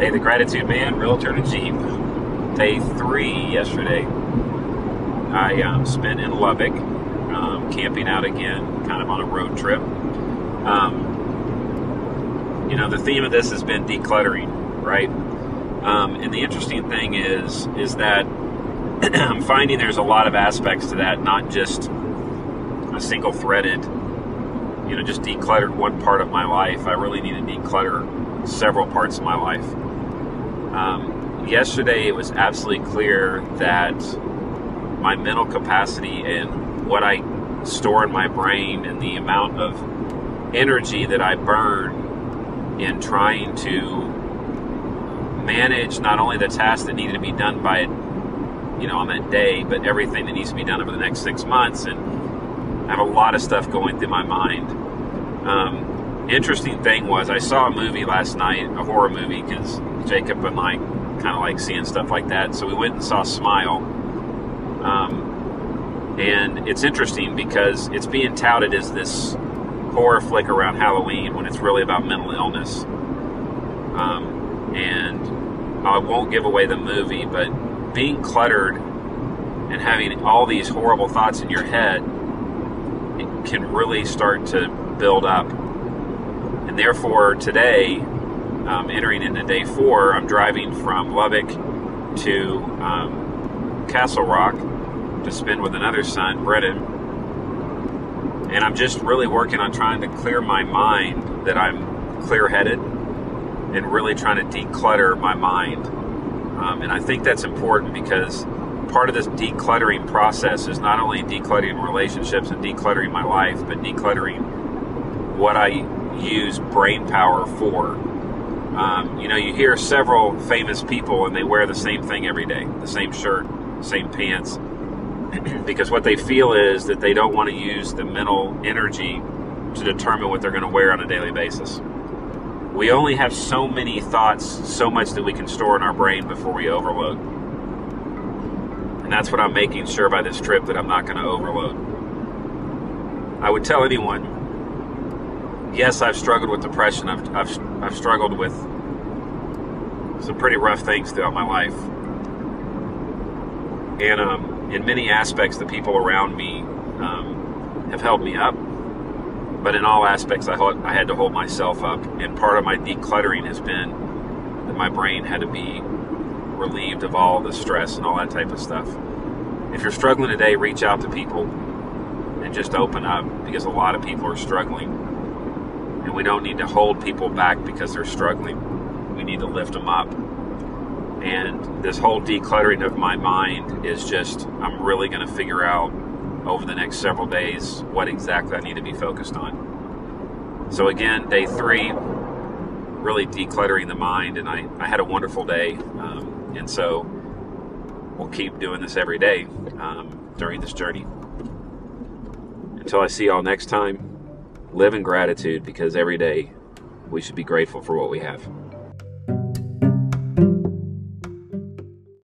Hey, the Gratitude Man, Realtor to Jeep. Day three yesterday. I um, spent in Lubbock, um, camping out again, kind of on a road trip. Um, you know, the theme of this has been decluttering, right? Um, and the interesting thing is, is that I'm finding there's a lot of aspects to that, not just a single threaded, you know, just decluttered one part of my life. I really need to declutter several parts of my life. Um, yesterday, it was absolutely clear that my mental capacity and what I store in my brain and the amount of energy that I burn in trying to manage not only the tasks that needed to be done by you know on that day, but everything that needs to be done over the next six months. And I have a lot of stuff going through my mind. Um, interesting thing was I saw a movie last night, a horror movie, because Jacob and I kind of like seeing stuff like that. So we went and saw Smile. Um, and it's interesting because it's being touted as this horror flick around Halloween when it's really about mental illness. Um, and I won't give away the movie, but being cluttered and having all these horrible thoughts in your head can really start to build up. And therefore, today, um, entering into day four, I'm driving from Lubbock to um, Castle Rock to spend with another son, Brennan. And I'm just really working on trying to clear my mind that I'm clear headed and really trying to declutter my mind. Um, and I think that's important because part of this decluttering process is not only decluttering relationships and decluttering my life, but decluttering what I use brain power for. Um, you know, you hear several famous people and they wear the same thing every day the same shirt, same pants, because what they feel is that they don't want to use the mental energy to determine what they're going to wear on a daily basis. We only have so many thoughts, so much that we can store in our brain before we overload. And that's what I'm making sure by this trip that I'm not going to overload. I would tell anyone, yes, I've struggled with depression. I've, I've, I've struggled with some pretty rough things throughout my life. And um, in many aspects, the people around me um, have held me up but in all aspects, I, hold, I had to hold myself up. And part of my decluttering has been that my brain had to be relieved of all the stress and all that type of stuff. If you're struggling today, reach out to people and just open up because a lot of people are struggling. And we don't need to hold people back because they're struggling. We need to lift them up. And this whole decluttering of my mind is just, I'm really going to figure out over the next several days what exactly I need to be focused on. So, again, day three, really decluttering the mind, and I, I had a wonderful day. Um, and so, we'll keep doing this every day um, during this journey. Until I see y'all next time, live in gratitude because every day we should be grateful for what we have.